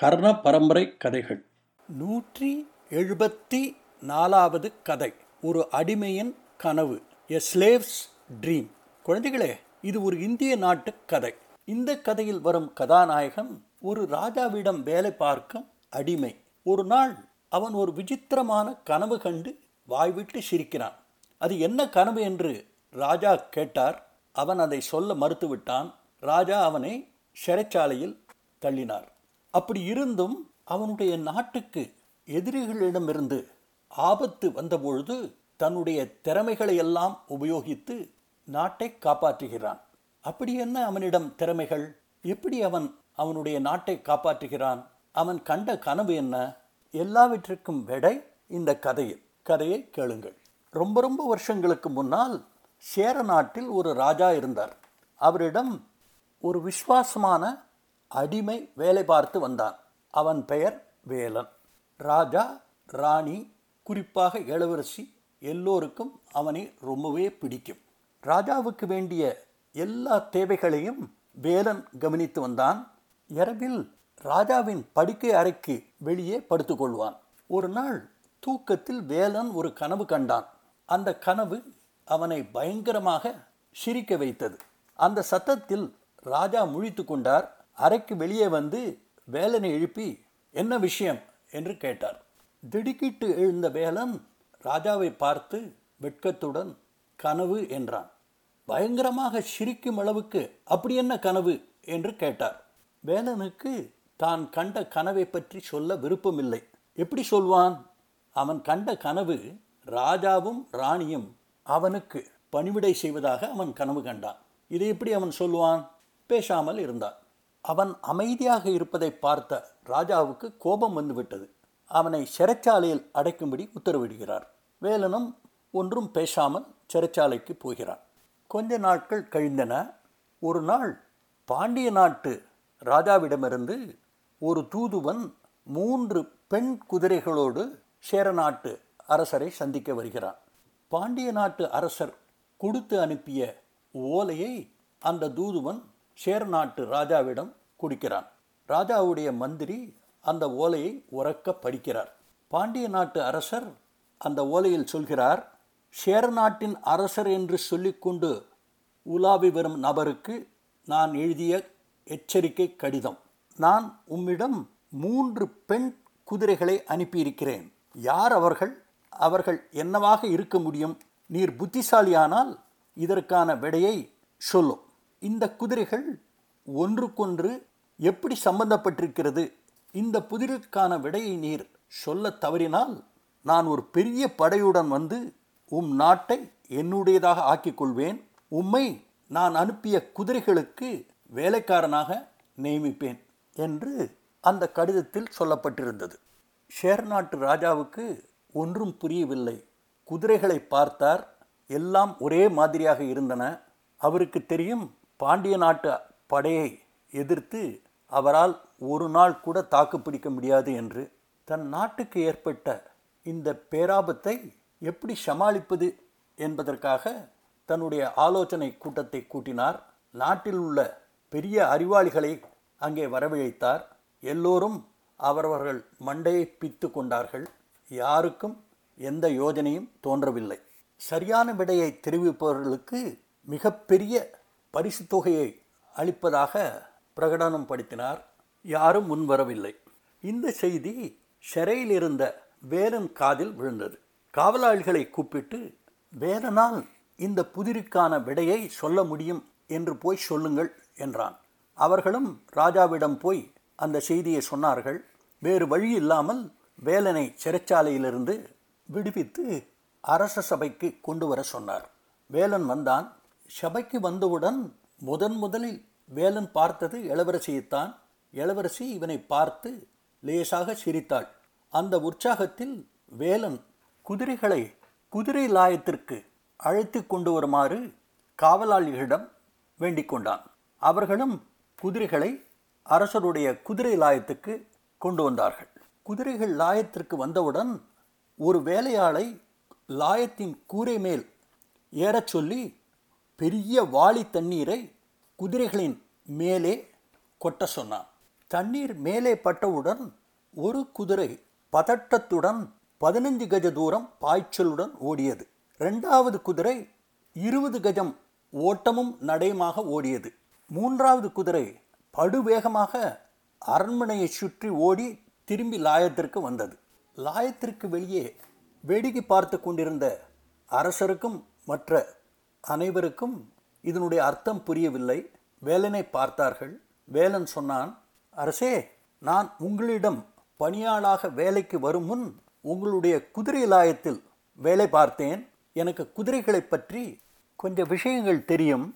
கர்ண பரம்பரை கதைகள் நூற்றி எழுபத்தி நாலாவது கதை. ஒரு அடிமையின் கனவு. எ ஸ்லேவ்ஸ் ட்ரீம் குழந்தைகளே இது ஒரு இந்திய நாட்டு கதை. இந்த கதையில் வரும் கதாநாயகன் ஒரு ராஜாவிடம் வேலை பார்க்கும் அடிமை. ஒரு நாள் அவன் ஒரு விசித்திரமான கனவு கண்டு வாய்விட்டு சிரிக்கிறான். அது என்ன கனவு என்று ராஜா கேட்டார். அவன் அதை சொல்ல மறுத்துவிட்டான். ராஜா அவனை சிறைச்சாலையில் தள்ளினார். அப்படி இருந்தும் அவனுடைய நாட்டுக்கு எதிரிகளிடமிருந்து ஆபத்து வந்தபொழுது தன்னுடைய திறமைகளை எல்லாம் உபயோகித்து நாட்டை காப்பாற்றுகிறான். அப்படி என்ன அவனிடம் திறமைகள்? எப்படி அவன் அவனுடைய நாட்டை காப்பாற்றுகிறான்? அவன் கண்ட கனவு என்ன? எல்லாவற்றிற்கும் விடை இந்த கதையில். கதையை கேளுங்கள். ரொம்ப ரொம்ப வருஷங்களுக்கு முன்னால் சேர நாட்டில் ஒரு ராஜா இருந்தார். அவரிடம் ஒரு விசுவாசமான அடிமை வேலை பார்த்து வந்தான். அவன் பெயர் வேலன். ராஜா ராணி குறிப்பாக இளவரசி எல்லோருக்கும் அவனை ரொம்பவே பிடிக்கும். ராஜாவுக்கு வேண்டிய எல்லா தேவைகளையும் வேலன் கவனித்து வந்தான். இரவில் ராஜாவின் படுக்கை அறைக்கு வெளியே படுத்துக்கொள்வான். ஒரு நாள் தூக்கத்தில் வேலன் ஒரு கனவு கண்டான். அந்த கனவு அவனை பயங்கரமாக சிரிக்க வைத்தது. அந்த சத்தத்தில் ராஜா முழித்து கொண்டார். அறைக்கு வெளியே வந்து வேலனை எழுப்பி என்ன விஷயம்? என்று கேட்டார். திடுக்கிட்டு எழுந்த வேலன் ராஜாவை பார்த்து வெட்கத்துடன் கனவு என்றான். பயங்கரமாக சிரிக்கும் அளவுக்கு அப்படி என்ன கனவு? என்று கேட்டார். வேலனுக்கு தான் கண்ட கனவை பற்றி சொல்ல விருப்பமில்லை. எப்படி சொல்வான்? அவன் கண்ட கனவு ராஜாவும் ராணியும் அவனுக்கு பணிவிடை செய்வதாக அவன் கனவு கண்டான். இதை எப்படி அவன் சொல்லுவான் பேசாமல் இருந்தான். அவன் அமைதியாக இருப்பதை பார்த்த ராஜாவுக்கு கோபம் வந்துவிட்டது. அவனை சிறைச்சாலையில் அடைக்கும்படி உத்தரவிடுகிறார். வேலனும் ஒன்றும் பேசாமல் சிறைச்சாலைக்கு போகிறான். கொஞ்ச நாட்கள் கழிந்தன. ஒரு நாள் பாண்டிய நாட்டு ராஜாவிடமிருந்து ஒரு தூதுவன் மூன்று பெண் குதிரைகளோடு சேர நாட்டு அரசரை சந்திக்க வருகிறான். பாண்டிய நாட்டு அரசர் கொடுத்து அனுப்பிய ஓலையை அந்த தூதுவன் சேர நாட்டு ராஜாவிடம் கொடுக்கிறான். ராஜாவுடைய மந்திரி அந்த ஓலையை உறக்க படிக்கிறார். பாண்டிய நாட்டு அரசர் அந்த ஓலையில் சொல்கிறார் சேர நாட்டின் அரசர் என்று சொல்லிக்கொண்டு உலாவி வரும் நபருக்கு நான் எழுதிய எச்சரிக்கை கடிதம். நான் உம்மிடம் மூன்று பெண் குதிரைகளை அனுப்பியிருக்கிறேன். யார் அவர்கள்? அவர்கள் என்னவாக இருக்க முடியும்? நீர் புத்திசாலியானால் இதற்கான விடையை சொல்லும் இந்த குதிரைகள் ஒன்றுக்கொன்று எப்படி சம்பந்தப்பட்டிருக்கிறது? இந்த புதிருக்கான விடையை நீர் சொல்ல தவறினால் நான் ஒரு பெரிய படையுடன் வந்து உம் நாட்டை என்னுடையதாக ஆக்கிக் கொள்வேன் உம்மை நான் அனுப்பிய குதிரைகளுக்கு வேலைக்காரனாக நியமிப்பேன் என்று அந்த கடிதத்தில் சொல்லப்பட்டிருந்தது. ஷேர் நாட்டு ராஜாவுக்கு ஒன்றும் புரியவில்லை. குதிரைகளை பார்த்தார். எல்லாம் ஒரே மாதிரியாக இருந்தன. அவருக்கு தெரியும் பாண்டிய நாட்டு படையை எதிர்த்து அவரால் ஒரு நாள் கூட தாக்கு பிடிக்க முடியாது என்று தன் நாட்டுக்கு ஏற்பட்ட இந்த பேராபத்தை எப்படி சமாளிப்பது என்பதற்காக தன்னுடைய ஆலோசனை கூட்டத்தை கூட்டினார். நாட்டில் உள்ள பெரிய அறிவாளிகளை அங்கே வரவழைத்தார். எல்லோரும் அவரவர்கள் மண்டையை பித்து கொண்டார்கள். யாருக்கும் எந்த யோஜனையும் தோன்றவில்லை. சரியான விடையை தெரிவிப்பவர்களுக்கு மிகப்பெரிய பரிசு தொகையை அளிப்பதாக பிரகடனம் படுத்தினார். யாரும் முன்வரவில்லை இந்த செய்தி சிறையில் இருந்த வேலன் காதில் விழுந்தது. காவலாளிகளை கூப்பிட்டு வேலனால் இந்த புதிருக்கான விடையை சொல்ல முடியும் என்று போய் சொல்லுங்கள் என்றான். அவர்களும் ராஜாவிடம் போய் அந்த செய்தியை சொன்னார்கள். வேறு வழி இல்லாமல் வேலனை சிறைச்சாலையிலிருந்து விடுவித்து அரச சபைக்கு கொண்டு வர சொன்னார். வேலன் வந்தான். சபைக்கு வந்தவுடன் முதன் முதலில் வேலன் பார்த்தது இளவரசியைத்தான். இளவரசி இவனை பார்த்து லேசாக சிரித்தாள். அந்த உற்சாகத்தில் வேலன் குதிரைகளை குதிரை லாயத்திற்கு அழைத்து கொண்டு வருமாறு காவலாளிகளிடம் வேண்டிக் கொண்டான். அவர்களும் குதிரைகளை அரசருடைய குதிரை லாயத்துக்கு கொண்டு வந்தார்கள். குதிரைகள் லாயத்திற்கு வந்தவுடன் ஒரு வேலையாளை லாயத்தின் கூரை மேல் ஏறச் சொல்லி பெரிய வாளி தண்ணீரை குதிரைகளின் மேலே கொட்ட சொன்னான். தண்ணீர் மேலே பட்டவுடன் ஒரு குதிரை பதட்டத்துடன் பதினைந்து கஜ தூரம் பாய்ச்சலுடன் ஓடியது. ரெண்டாவது குதிரை இருபது கஜம் ஓட்டமும் நடையுமாக ஓடியது. மூன்றாவது குதிரை படுவேகமாக அரண்மனையை சுற்றி ஓடி திரும்பி லாயத்திற்கு வந்தது. லாயத்திற்கு வெளியே வேடிக்கை பார்த்து கொண்டிருந்த அரசருக்கும் மற்ற அனைவருக்கும் இதனுடைய அர்த்தம் புரியவில்லை. வேலனை பார்த்தார்கள். வேலன் சொன்னான் அரசே நான் உங்களிடம் பணியாளாக வேலைக்கு வரும் முன் உங்களுடைய குதிரை லாயத்தில் வேலை பார்த்தேன். எனக்கு குதிரைகளை பற்றி கொஞ்சம் விஷயங்கள் தெரியும்.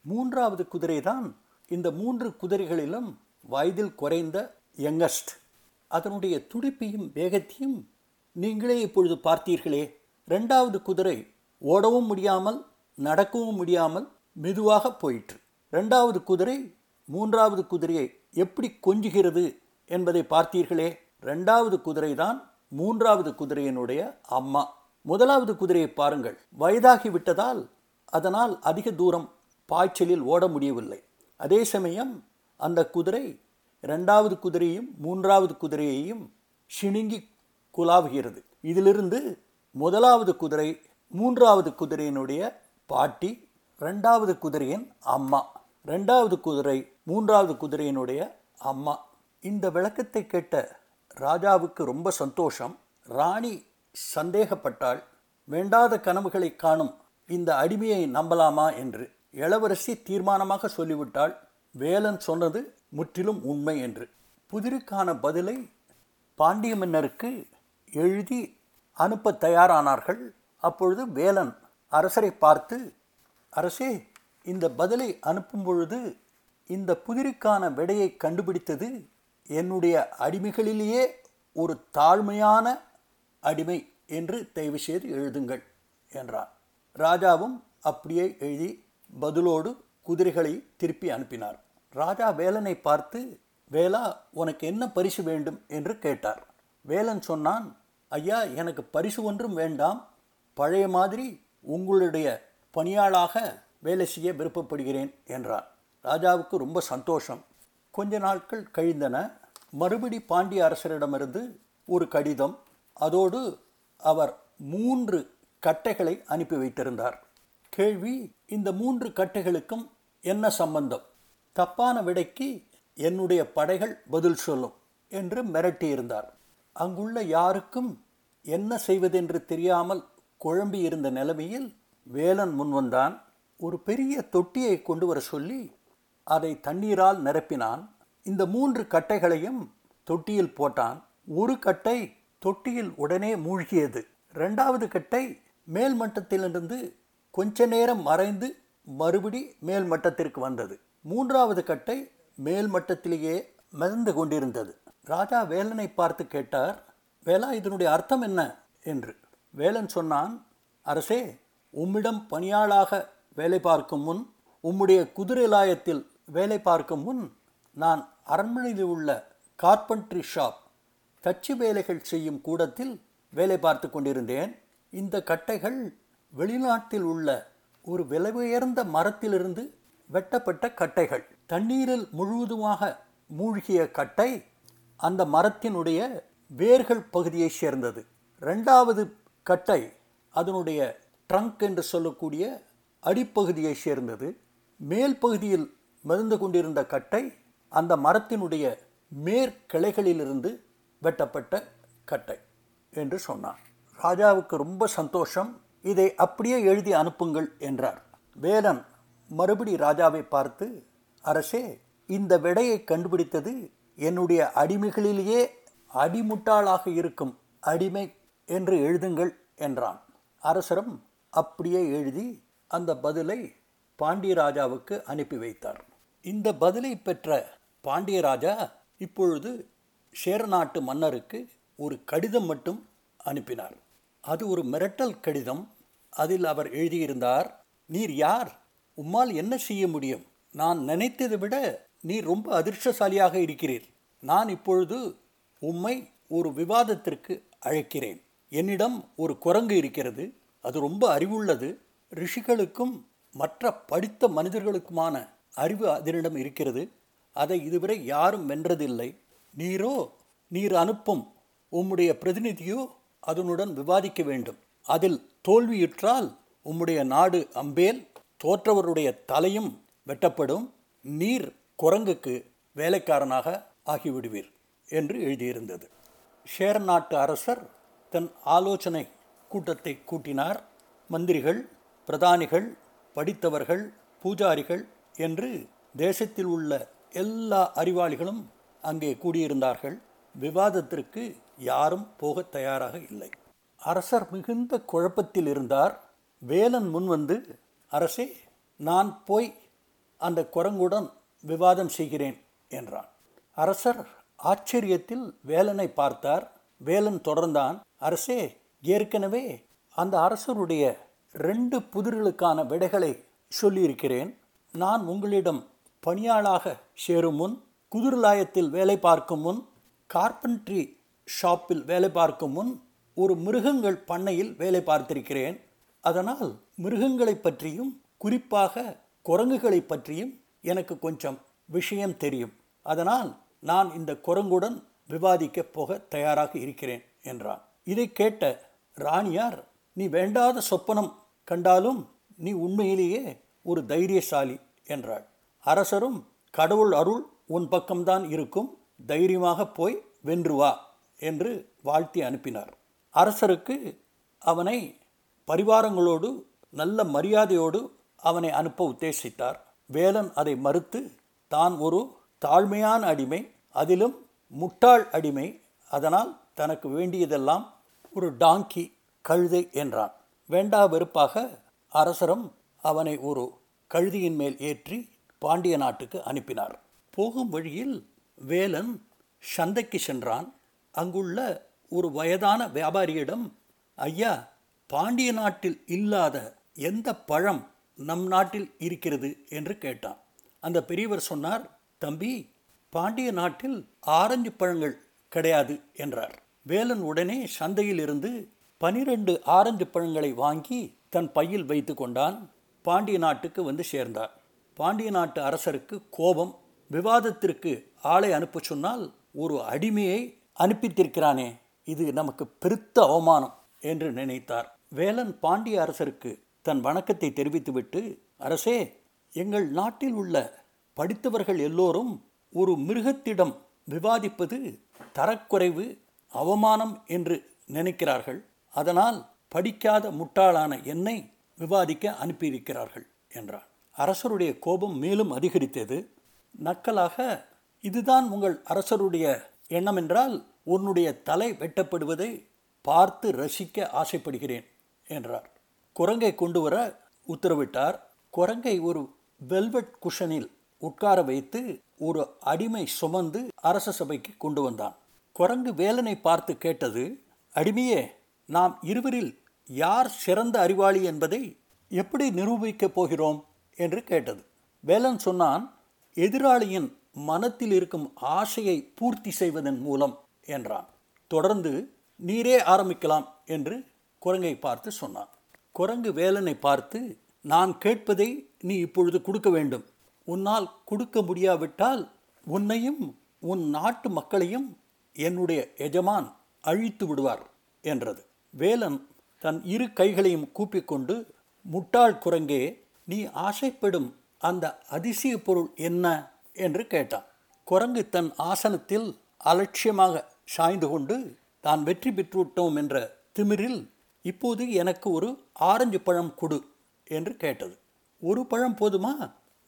மூன்றாவது குதிரை தான் இந்த மூன்று குதிரைகளிலும் வயதில் குறைந்த யங்கஸ்ட். அதனுடைய துடிப்பையும் வேகத்தையும் நீங்களே இப்பொழுது பார்த்தீர்களே. ரெண்டாவது குதிரை ஓடவும் முடியாமல் நடக்கவும் முடியாமல் மெதுவாக போயிற்று. ரெண்டாவது குதிரை மூன்றாவது குதிரையை எப்படி கொஞ்சுகிறது என்பதை பார்த்தீர்களே. ரெண்டாவது குதிரை தான் மூன்றாவது குதிரையினுடைய அம்மா. முதலாவது குதிரையை பாருங்கள். வயதாகி விட்டதால் அதனால் அதிக தூரம் பாய்ச்சலில் ஓட முடியவில்லை. அதே சமயம் அந்த குதிரை இரண்டாவது குதிரையும் மூன்றாவது குதிரையையும் சிணுங்கி குலாவுகிறது இதிலிருந்து முதலாவது குதிரை மூன்றாவது குதிரையினுடைய பாட்டி ரெண்டாவது குதிரையின் அம்மா. ரெண்டாவது குதிரை மூன்றாவது குதிரையினுடைய அம்மா. இந்த விளக்கத்தை கேட்ட ராஜாவுக்கு ரொம்ப சந்தோஷம். ராணி சந்தேகப்பட்டால் வேண்டாத கனவுகளை காணும். இந்த அடிமையை நம்பலாமா? என்று. இளவரசி தீர்மானமாக சொல்லிவிட்டால் வேலன் சொன்னது முற்றிலும் உண்மை என்று. புதிருக்கான பதிலை பாண்டிய மன்னருக்கு எழுதி அனுப்ப தயாரானார்கள். அப்பொழுது வேலன் அரசரை பார்த்து அரசே இந்த பதிலை அனுப்பும் பொழுது இந்த புதிருக்கான விடையை கண்டுபிடித்தது என்னுடைய அடிமைகளிலேயே ஒரு தாழ்மையான அடிமை என்று தயவு செய்து எழுதுங்கள் என்றார் ராஜாவும் அப்படியே எழுதி பதிலோடு குதிரைகளை திருப்பி அனுப்பினார். ராஜா வேலனை பார்த்து வேலா உனக்கு என்ன பரிசு வேண்டும்? என்று கேட்டார். வேலன் சொன்னான் ஐயா எனக்கு பரிசு ஒன்றும் வேண்டாம். பழைய மாதிரி உங்களுடைய பணியாளாக வேலை செய்ய விருப்பப்படுகிறேன் என்றார். ராஜாவுக்கு ரொம்ப சந்தோஷம். கொஞ்ச நாட்கள் கழிந்தன. மறுபடி பாண்டிய அரசரிடமிருந்து ஒரு கடிதம் அதோடு அவர் மூன்று கட்டைகளை அனுப்பி வைத்திருந்தார். கேள்வி இந்த மூன்று கட்டைகளுக்கும் என்ன சம்பந்தம்? தப்பான விடைக்கு என்னுடைய படைகள் பதில் சொல்லும் என்று மிரட்டியிருந்தார். அங்குள்ள யாருக்கும் என்ன செய்வதென்று தெரியாமல் குழம்பி இருந்த நிலைமையில் வேலன் முன்வந்தான் ஒரு பெரிய தொட்டியை கொண்டு வர சொல்லி அதை தண்ணீரால் நிரப்பினான். இந்த மூன்று கட்டைகளையும் தொட்டியில் போட்டான். ஒரு கட்டை தொட்டியில் உடனே மூழ்கியது. ரெண்டாவது கட்டை மேல் மட்டத்திலிருந்து கொஞ்ச நேரம் மறைந்து மறுபடி மேல் மட்டத்திற்கு வந்தது. மூன்றாவது கட்டை மேல் மட்டத்திலேயே மிதந்து கொண்டிருந்தது. ராஜா வேலனை பார்த்து கேட்டார் வேலா இதனுடைய அர்த்தம் என்ன? என்று. வேலன் சொன்னான் அரசே உம்மிடம் பணியாளாக வேலை பார்க்கும் முன் உம்முடைய குதிரை லாயத்தில் வேலை பார்க்கும் முன் நான் அரண்மனையில் உள்ள கார்பென்ட்ரி ஷாப் தச்சு வேலைகள் செய்யும் கூடத்தில் வேலை பார்த்து கொண்டிருந்தேன். இந்த கட்டைகள் வெளிநாட்டில் உள்ள ஒரு விலை உயர்ந்த மரத்திலிருந்து வெட்டப்பட்ட கட்டைகள். தண்ணீரில் முழுவதுமாக மூழ்கிய கட்டை அந்த மரத்தினுடைய வேர்கள் பகுதியை சேர்ந்தது. ரெண்டாவது கட்டை அதனுடைய ட்ரங்க் என்று சொல்லக்கூடிய அடிப்பகுதியை சேர்ந்தது. மேல் பகுதியில் மிதந்து கொண்டிருந்த கட்டை அந்த மரத்தினுடைய மேற்கிளைகளிலிருந்து வெட்டப்பட்ட கட்டை என்று சொன்னார். ராஜாவுக்கு ரொம்ப சந்தோஷம். இதை அப்படியே எழுதி அனுப்புங்கள் என்றார். வேலன் மறுபடி ராஜாவை பார்த்து அரசே இந்த விடையை கண்டுபிடித்தது என்னுடைய அடிமைகளிலேயே அடிமுட்டாளாக இருக்கும் அடிமை என்று எழுதுங்கள் என்றான். அரசரும் அப்படியே எழுதி அந்த பதிலை பாண்டியராஜாவுக்கு அனுப்பி வைத்தார். இந்த பதிலை பெற்ற பாண்டியராஜா இப்பொழுது சேரநாட்டு மன்னருக்கு ஒரு கடிதம் மட்டும் அனுப்பினார். அது ஒரு மிரட்டல் கடிதம். அதில் அவர் எழுதியிருந்தார் நீர் யார்? உம்மால் என்ன செய்ய முடியும்? நான் நினைத்ததை விட நீர் ரொம்ப அதிர்ஷ்டசாலியாக இருக்கிறீர். நான் இப்பொழுது உம்மை ஒரு விவாதத்திற்கு அழைக்கிறேன். என்னிடம் ஒரு குரங்கு இருக்கிறது. அது ரொம்ப அறிவுள்ளது. ரிஷிகளுக்கும் மற்ற படித்த மனிதர்களுக்குமான அறிவு அதனிடம் இருக்கிறது. அதை இதுவரை யாரும் வென்றதில்லை. நீரோ நீர் அனுப்பும். உம்முடைய பிரதிநிதியோ அதனுடன் விவாதிக்க வேண்டும். அதில் தோல்வியுற்றால் உம்முடைய நாடு அம்பேல் தோற்றவருடைய தலையும் வெட்டப்படும். நீர் குரங்குக்கு வேலைக்காரனாக ஆகிவிடுவீர் என்று எழுதியிருந்தது. சேர நாட்டு அரசர் தன் ஆலோசனை கூட்டத்தை கூட்டினார். மந்திரிகள் பிரதானிகள் படித்தவர்கள் பூஜாரிகள் என்று தேசத்தில் உள்ள எல்லா அறிவாளிகளும் அங்கே கூடியிருந்தார்கள். விவாதத்திற்கு யாரும் போக தயாராக இல்லை. அரசர் மிகுந்த குழப்பத்தில் இருந்தார். வேலன் முன்வந்து அரசே நான் போய் அந்த குரங்குடன் விவாதம் செய்கிறேன் என்றான். அரசர் ஆச்சரியத்தில் வேலனை பார்த்தார். வேலன் தொடர்ந்தான் அரசே ஏற்கனவே அந்த அரசருடைய ரெண்டு புதிர்களுக்கான விடைகளை சொல்லியிருக்கிறேன். நான் உங்களிடம் பணியாளாக சேரும் முன் குதிர்லாயத்தில் வேலை பார்க்கும் முன் கார்பென்ட்ரி ஷாப்பில் வேலை பார்க்கும் முன் ஒரு மிருகங்கள் பண்ணையில் வேலை பார்த்திருக்கிறேன். அதனால் மிருகங்களை பற்றியும் குறிப்பாக குரங்குகளை பற்றியும் எனக்கு கொஞ்சம் விஷயம் தெரியும். அதனால் நான் இந்த குரங்குடன் விவாதிக்க போக தயாராக இருக்கிறேன் என்றான். இதை கேட்ட ராணியார் நீ வேண்டாத சொப்பனம் கண்டாலும் நீ உண்மையிலேயே ஒரு தைரியசாலி என்றாள். அரசரும் கடவுள் அருள் உன் பக்கம்தான் இருக்கும் தைரியமாக போய் வென்று வா என்று வாழ்த்தி அனுப்பினார். அரசருக்கு அவனை பரிவாரங்களோடு நல்ல மரியாதையோடு அவனை அனுப்ப உத்தேசித்தார். வேலன் அதை மறுத்து தான் ஒரு தாழ்மையான அடிமை அதிலும் முட்டாள் அடிமை அதனால் தனக்கு வேண்டியதெல்லாம் ஒரு டாங்கி கழுதை என்றான். வேண்டா வெறுப்பாக அரசரும் அவனை ஒரு கழுதியின் மேல் ஏற்றி பாண்டிய நாட்டுக்கு அனுப்பினார். போகும் வழியில் வேலன் சந்தைக்கு சென்றான். அங்குள்ள ஒரு வயதான வியாபாரியிடம் ஐயா பாண்டிய நாட்டில் இல்லாத எந்த பழம் நம் நாட்டில் இருக்கிறது? என்று கேட்டான். அந்த பெரியவர் சொன்னார் தம்பி பாண்டிய நாட்டில் ஆரஞ்சு பழங்கள் கிடையாது என்றார். வேலன் உடனே சந்தையில் இருந்து பனிரெண்டு ஆரஞ்சு பழங்களை வாங்கி தன் பையில் வைத்து கொண்டான். பாண்டிய நாட்டுக்கு வந்து சேர்ந்தார். பாண்டிய நாட்டு அரசருக்கு கோபம் விவாதத்திற்கு ஆளை அனுப்ப சொன்னால் ஒரு அடிமையை அனுப்பித்திருக்கிறானே இது நமக்கு பெருத்த அவமானம் என்று நினைத்தார். வேலன் பாண்டிய அரசருக்கு தன் வணக்கத்தை தெரிவித்துவிட்டு அரசே எங்கள் நாட்டில் உள்ள படித்தவர்கள் எல்லோரும் ஒரு மிருகத்திடம் விவாதிப்பது தரக்குறைவு அவமானம் என்று நினைக்கிறார்கள். அதனால் படிக்காத முட்டாளான என்னை விவாதிக்க அனுப்பியிருக்கிறார்கள் என்றார் அரசருடைய கோபம் மேலும் அதிகரித்தது. நக்கலாக இதுதான் உங்கள் அரசருடைய எண்ணம் என்றால் உன்னுடைய தலை வெட்டப்படுவதை பார்த்து ரசிக்க ஆசைப்படுகிறேன் என்றார். குரங்கை கொண்டு வர உத்தரவிட்டார். குரங்கை ஒரு வெல்வெட் குஷனில் உட்கார வைத்து ஒரு அடிமை சுமந்து அரச சபைக்கு கொண்டு வந்தான். குரங்கு வேலனை பார்த்து கேட்டது அடிமையே நாம் இருவரில் யார் சிறந்த அறிவாளி என்பதை எப்படி நிரூபிக்கப் போகிறோம்? என்று கேட்டது. வேலன் சொன்னான் எதிராளியின் மனத்தில் இருக்கும் ஆசையை பூர்த்தி செய்வதன் மூலம் என்றான். தொடர்ந்து நீரே ஆரம்பிக்கலாம் என்று குரங்கை பார்த்து சொன்னான். குரங்கு வேலனை பார்த்து நான் கேட்பதை நீ இப்பொழுது கொடுக்க வேண்டும். உன்னால் கொடுக்க முடியாவிட்டால் உன்னையும் உன் நாட்டு மக்களையும் என்னுடைய எஜமான் அழித்து விடுவார் என்றது. வேலன் தன் இரு கைகளையும் கூப்பிக்கொண்டு முட்டாள் குரங்கே நீ ஆசைப்படும் அந்த அதிசய பொருள் என்ன? என்று கேட்டான். குரங்கு தன் ஆசனத்தில் அலட்சியமாக சாய்ந்து கொண்டு தான் வெற்றி பெற்றுவிட்டோம் என்ற திமிரில் இப்போது எனக்கு ஒரு ஆரஞ்சு பழம் கொடு என்று கேட்டது. ஒரு பழம் போதுமா?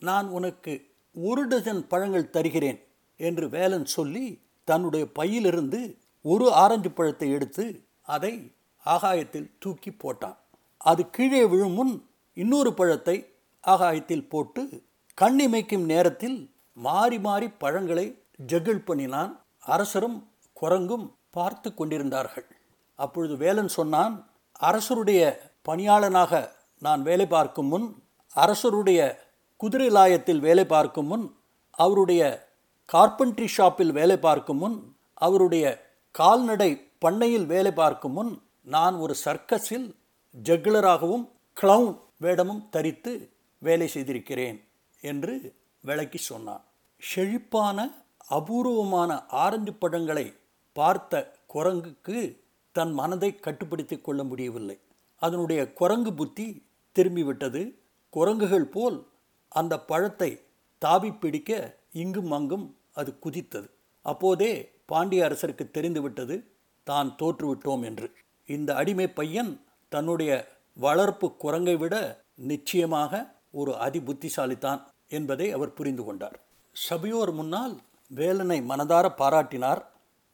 நான் உனக்கு ஒரு டஜன் பழங்கள் தருகிறேன் என்று வேலன் சொல்லி தன்னுடைய பையிலிருந்து ஒரு ஆரஞ்சு பழத்தை எடுத்து அதை ஆகாயத்தில் தூக்கி போட்டான். அது கீழே விழும் முன் இன்னொரு பழத்தை ஆகாயத்தில் போட்டு கண்ணிமைக்கும் நேரத்தில் மாறி மாறி பழங்களை ஜகிள் பண்ணினான். அரசரும் குரங்கும் பார்த்து கொண்டிருந்தார்கள். அப்பொழுது வேலன் சொன்னான் அரசருடைய பணியாளனாக நான் வேலை பார்க்கும் முன் அரசருடைய குதிரை லாயத்தில் வேலை பார்க்கும் முன் அவருடைய கார்பென்ட்ரி ஷாப்பில் வேலை பார்க்கும் முன் அவருடைய கால்நடை பண்ணையில் வேலை பார்க்கும் முன் நான் ஒரு சர்க்கஸில் ஜக்லராகவும் க்ளவுன் வேடமும் தரித்து வேலை செய்திருக்கிறேன் என்று விளக்கி சொன்னான். செழிப்பான அபூர்வமான ஆரஞ்சு பழங்களை பார்த்த குரங்குக்கு தன் மனதை கட்டுப்படுத்தி கொள்ள முடியவில்லை. அதனுடைய குரங்கு புத்தி திரும்பிவிட்டது. குரங்குகள் போல் அந்த பழத்தை தாவி பிடிக்க இங்கும் அங்கும் அது குதித்தது. அப்போதே பாண்டிய அரசருக்கு தெரிந்துவிட்டது தான் தோற்றுவிட்டோம் என்று. இந்த அடிமை பையன் தன்னுடைய வளர்ப்பு குரங்கை விட நிச்சயமாக ஒரு அதி புத்திசாலித்தான் என்பதை அவர் புரிந்து கொண்டார். சபையோர் முன்னால் வேலனை மனதார பாராட்டினார்.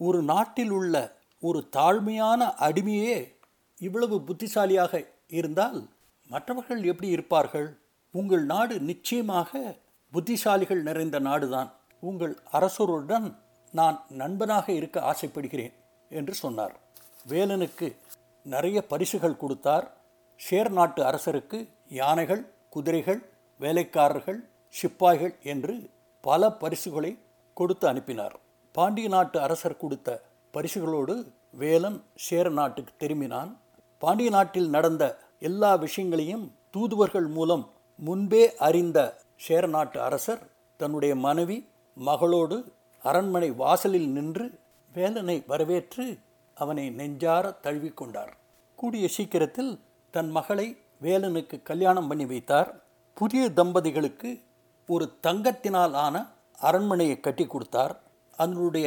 ஒரு நாட்டில் உள்ள ஒரு தாழ்மையான அடிமையே இவ்வளவு புத்திசாலியாக இருந்தால் மற்றவர்கள் எப்படி இருப்பார்கள்? உங்கள் நாடு நிச்சயமாக புத்திசாலிகள் நிறைந்த நாடுதான். உங்கள் அரசருடன் நான் நண்பனாக இருக்க ஆசைப்படுகிறேன் என்று சொன்னார். வேலனுக்கு நிறைய பரிசுகள் கொடுத்தார். சேர் நாட்டு அரசருக்கு யானைகள் குதிரைகள் வேலைக்காரர்கள் சிப்பாய்கள் என்று பல பரிசுகளை கொடுத்து அனுப்பினார். பாண்டிய நாட்டு அரசர் கொடுத்த பரிசுகளோடு வேலன் சேர நாட்டுக்கு திரும்பினான். பாண்டிய நாட்டில் நடந்த எல்லா விஷயங்களையும் தூதுவர்கள் மூலம் முன்பே அறிந்த சேர நாட்டு அரசர் தன்னுடைய மனைவி மகளோடு அரண்மனை வாசலில் நின்று வேலனை வரவேற்று அவனை நெஞ்சார தழுவிக்கொண்டார் கூடிய சீக்கிரத்தில் தன் மகளை வேலனுக்கு கல்யாணம் பண்ணி வைத்தார். புதிய தம்பதிகளுக்கு ஒரு தங்கத்தினால் ஆன அரண்மனையை கட்டி கொடுத்தார். அதனுடைய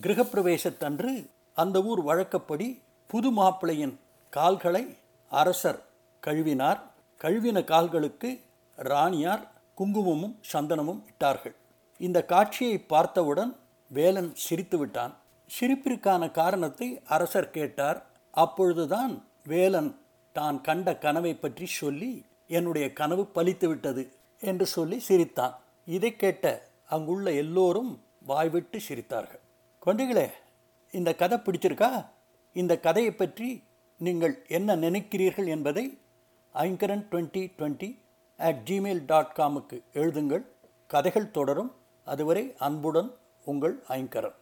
கிரகப்பிரவேசத்தன்று அந்த ஊர் வழக்கப்படி புது மாப்பிள்ளையின் கால்களை அரசர் கழுவினார். கழுவின கால்களுக்கு ராணியார் குங்குமமும் சந்தனமும் இட்டார்கள். இந்த காட்சியை பார்த்தவுடன் வேலன் சிரித்து விட்டான். சிரிப்பிற்கான காரணத்தை அரசர் கேட்டார். அப்பொழுதுதான் வேலன் தான் கண்ட கனவை பற்றி சொல்லி என்னுடைய கனவு பலித்துவிட்டது என்று சொல்லி சிரித்தான். இதை கேட்ட அங்குள்ள எல்லோரும் வாய்விட்டு சிரித்தார்கள். குழந்தைகளே இந்த கதை பிடிச்சிருக்கா? இந்த கதையை பற்றி நீங்கள் என்ன நினைக்கிறீர்கள் என்பதை Aingaran twenty twenty at Gmail dot காமுக்கு எழுதுங்கள். கதைகள் தொடரும். அதுவரை அன்புடன் உங்கள் ஐங்கரன்.